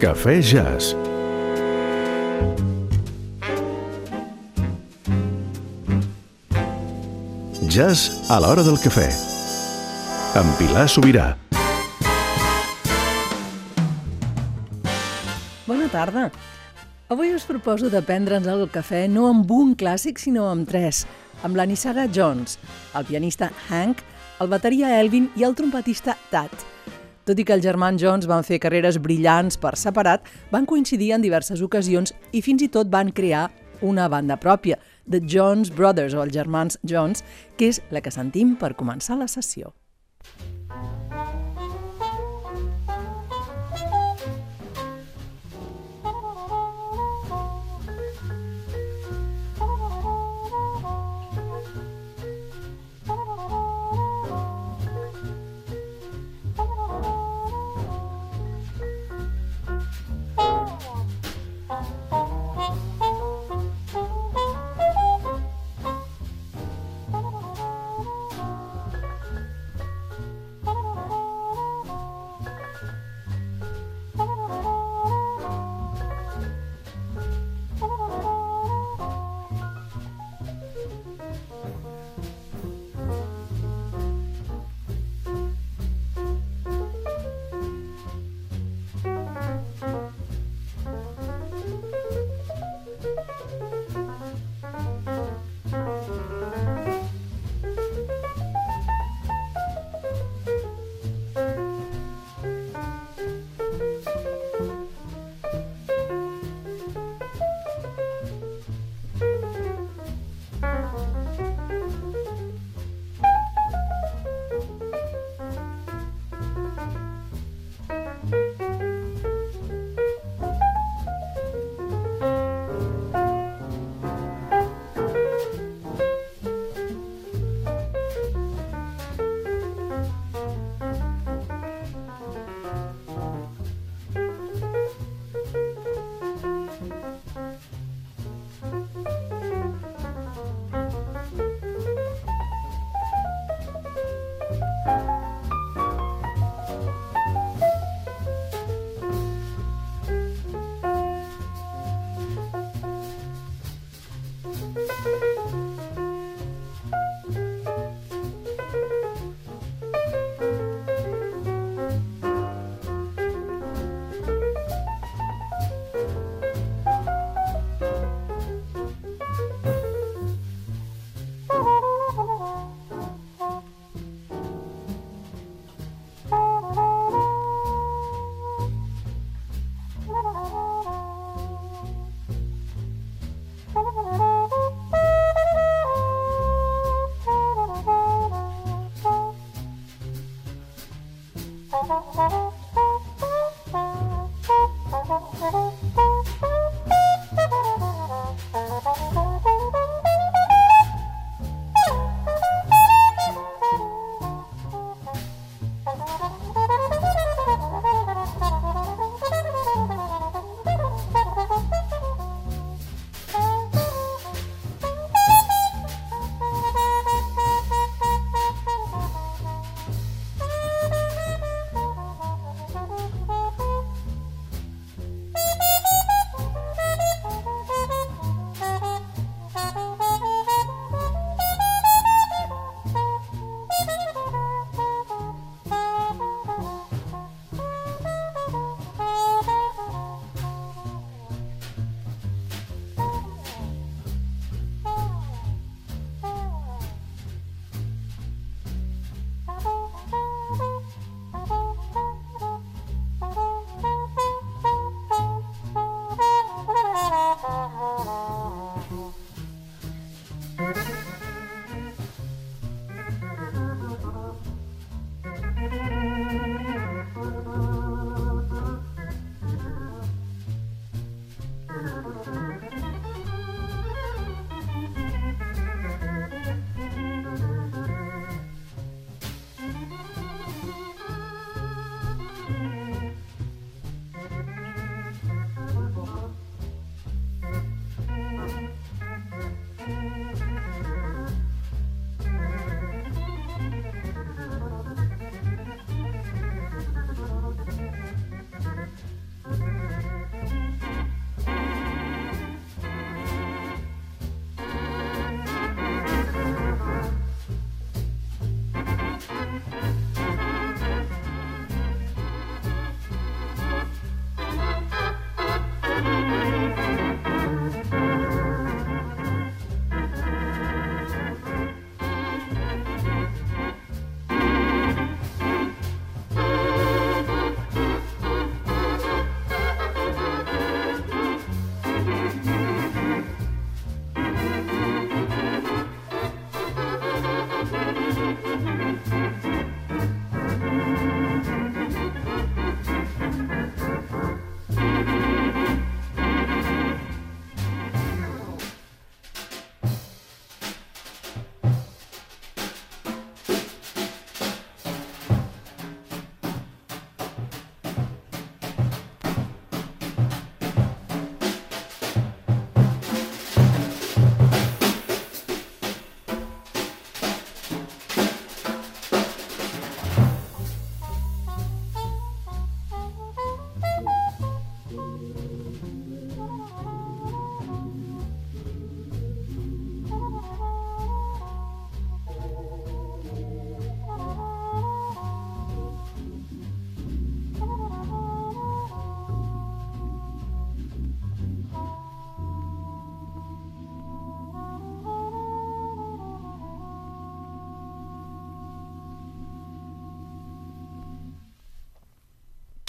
Cafè Jazz. Jazz a l'hora del cafè. Amb Pilar Sobirà. Bona tarda. Avui us proposo de prendre'ns el cafè no amb un clàssic, sinó amb tres. Amb la Nissaga Jones, el pianista Hank, el bateria Elvin i el trompetista Tat. Tot i que els germans Jones van fer carreres brillants per separat, van coincidir en diverses ocasions i fins i tot van crear una banda pròpia, The Jones Brothers, o els germans Jones, que és la que sentim per començar la sessió.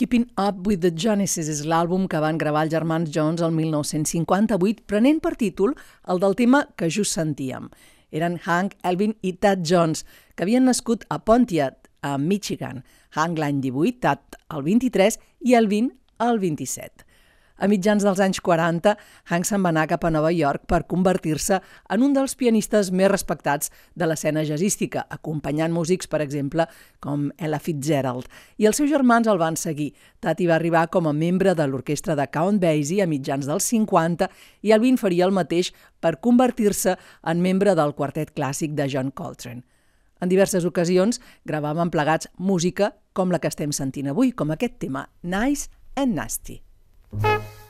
Keeping Up with the Joneses és l'àlbum que van gravar els germans Jones el 1958, prenent per títol el del tema que just sentíem. Eren Hank, Elvin i Tad Jones, que havien nascut a Pontiac, a Michigan. Hank l'any 18, Tad el 23 i Elvin el 27. A mitjans dels anys 40, Hank se'n va anar cap a Nova York per convertir-se en un dels pianistes més respectats de l'escena jazzística, acompanyant músics, per exemple, com Ella Fitzgerald. I els seus germans el van seguir. Tati va arribar com a membre de l'orquestra de Count Basie a mitjans dels 50 i Alvin faria el mateix per convertir-se en membre del quartet clàssic de John Coltrane. En diverses ocasions gravaven plegats música com la que estem sentint avui, com aquest tema, Nice and Nasty. thank you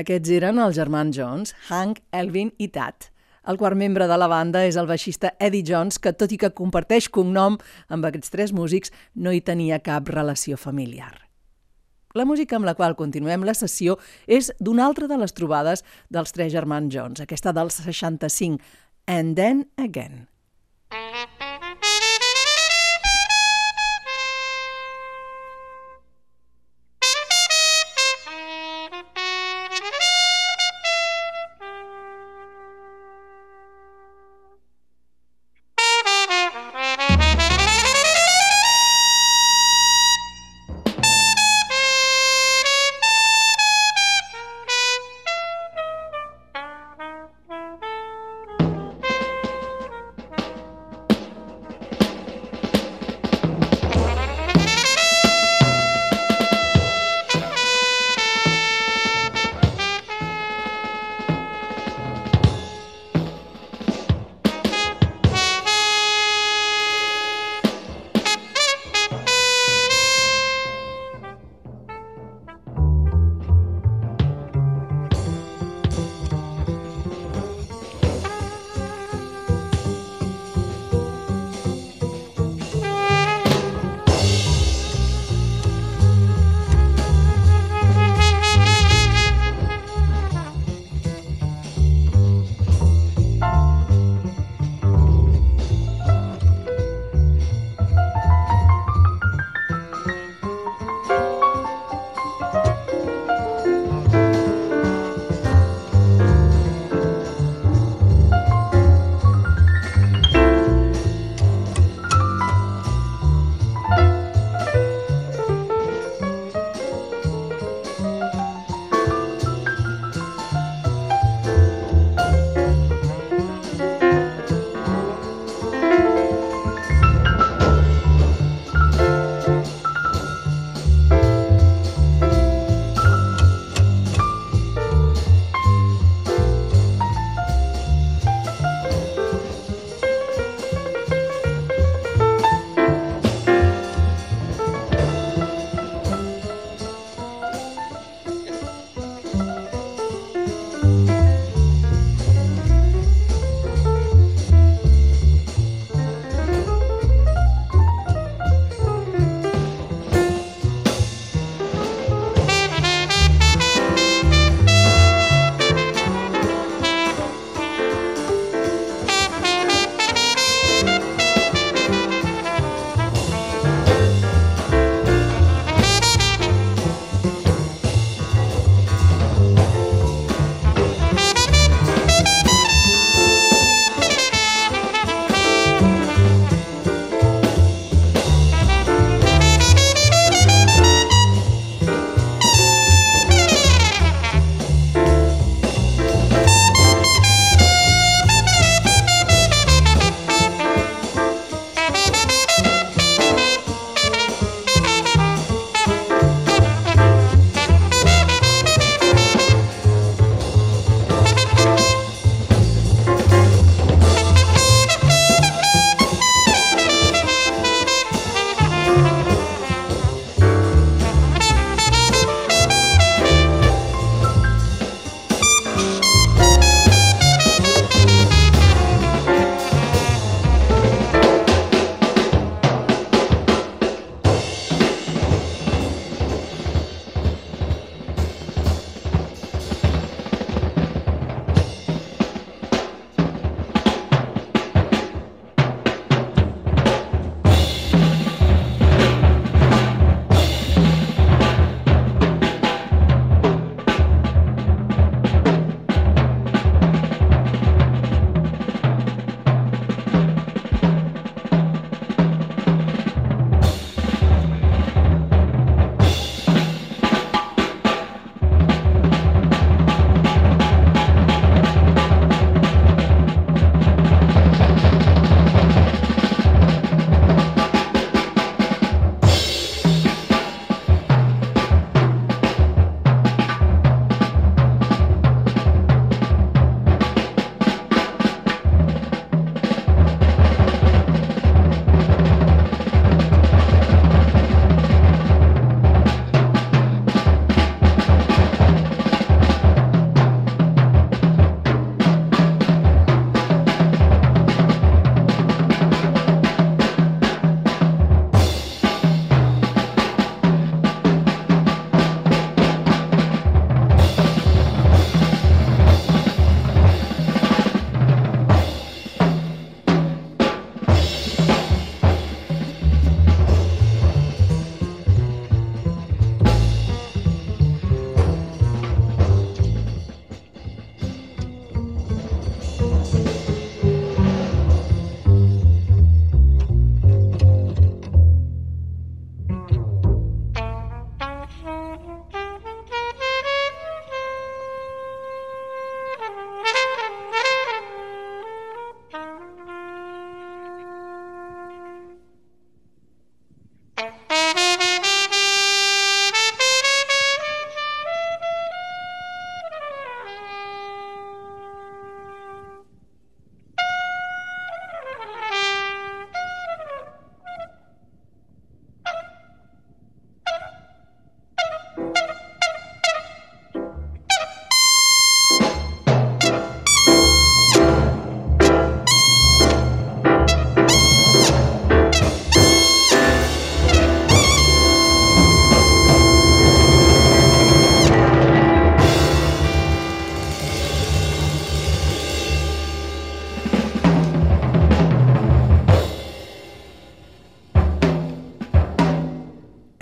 Aquests eren els germans Jones, Hank, Elvin i Tat. El quart membre de la banda és el baixista Eddie Jones, que tot i que comparteix cognom amb aquests tres músics, no hi tenia cap relació familiar. La música amb la qual continuem la sessió és d'una altra de les trobades dels tres germans Jones, aquesta del 65, And Then Again.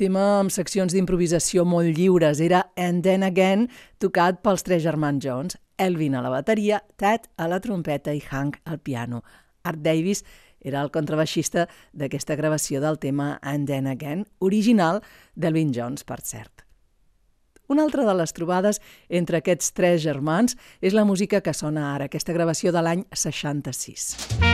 Tema amb seccions d'improvisació molt lliures. Era And Then Again, tocat pels tres germans Jones. Elvin a la bateria, Ted a la trompeta i Hank al piano. Art Davis era el contrabaixista d'aquesta gravació del tema And Then Again, original d'Elvin Jones, per cert. Una altra de les trobades entre aquests tres germans és la música que sona ara, aquesta gravació de l'any 66.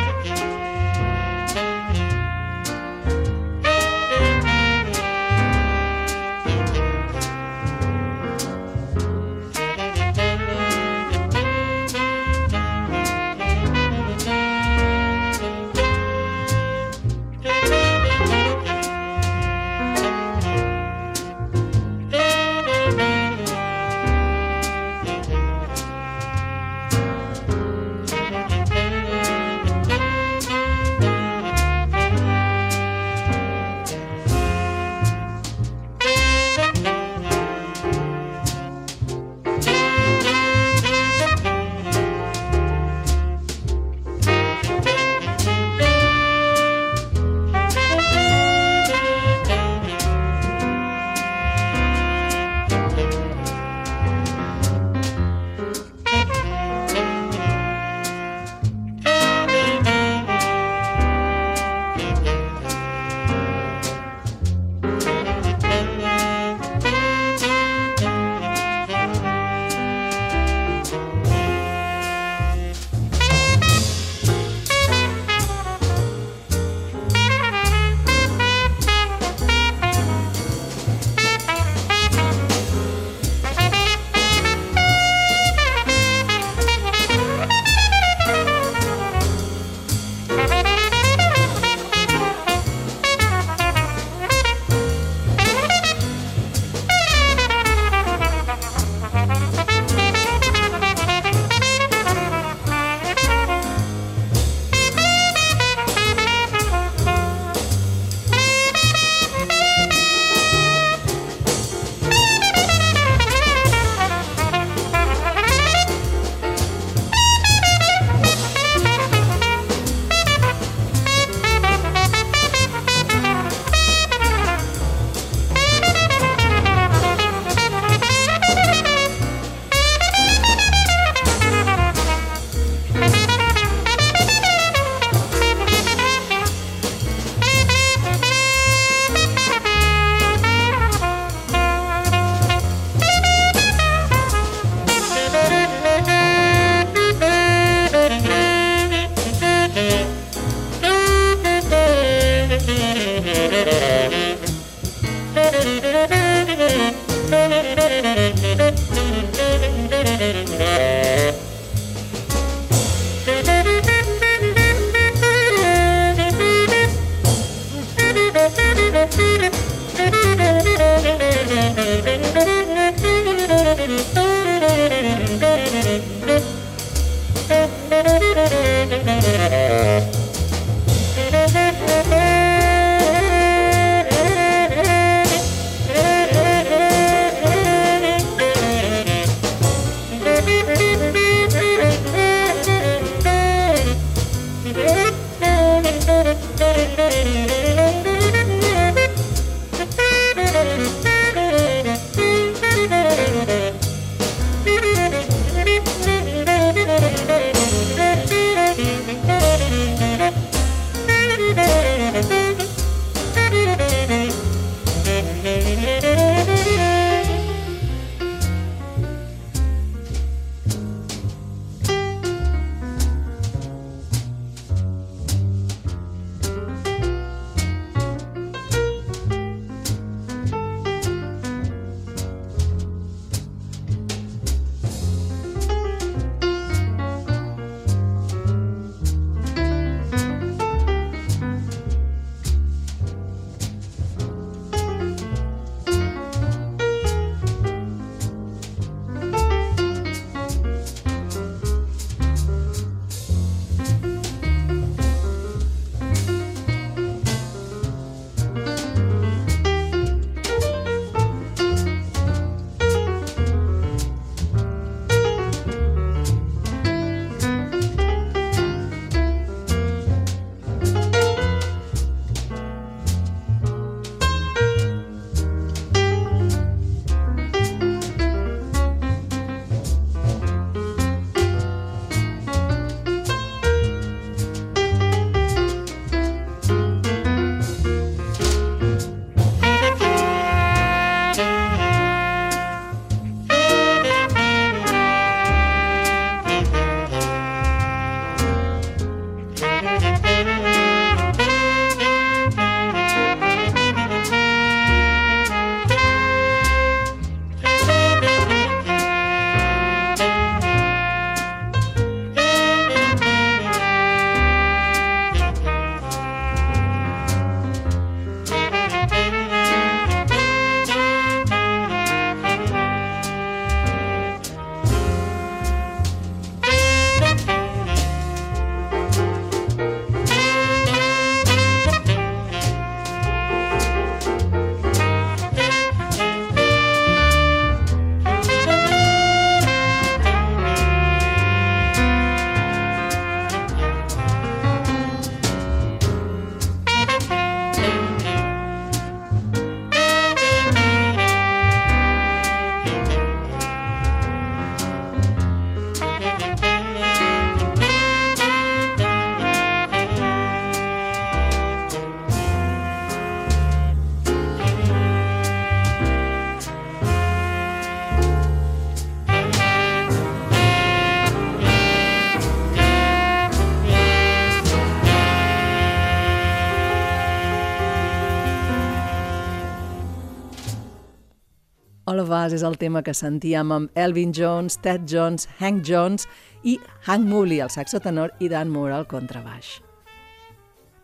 Us és el tema que sentíem amb Elvin Jones, Ted Jones, Hank Jones i Hank Mooley, al saxo tenor, i Dan Moore, al contrabaix.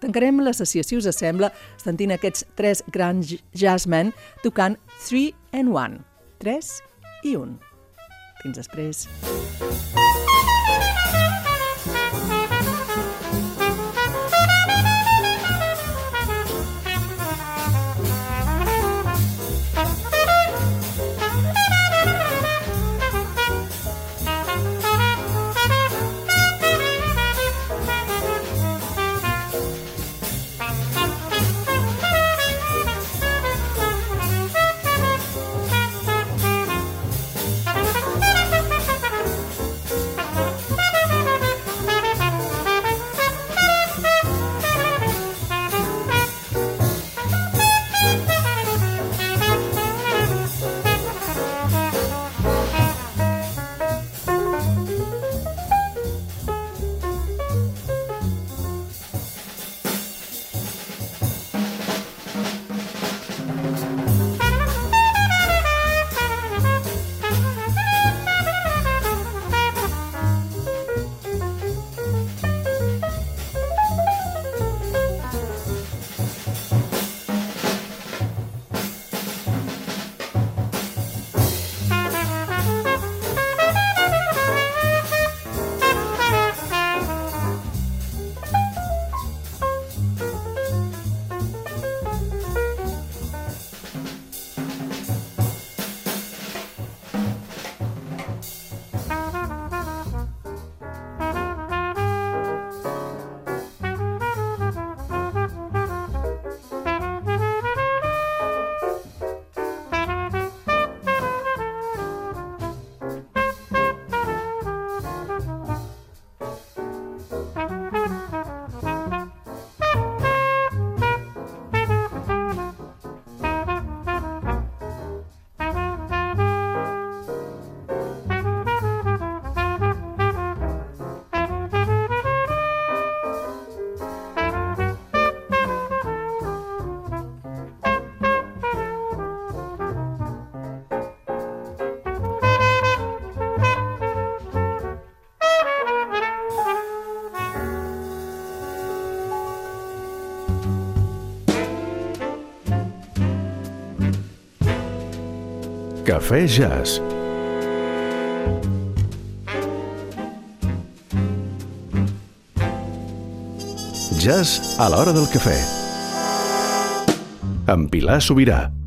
Tancarem la sessió, si us sembla, sentint aquests tres grans jazzmen tocant 3 and 1, 3 i 1. Fins després. Cafè Jazz. Jazz a l'hora del cafè. Amb Pilar Sobirà.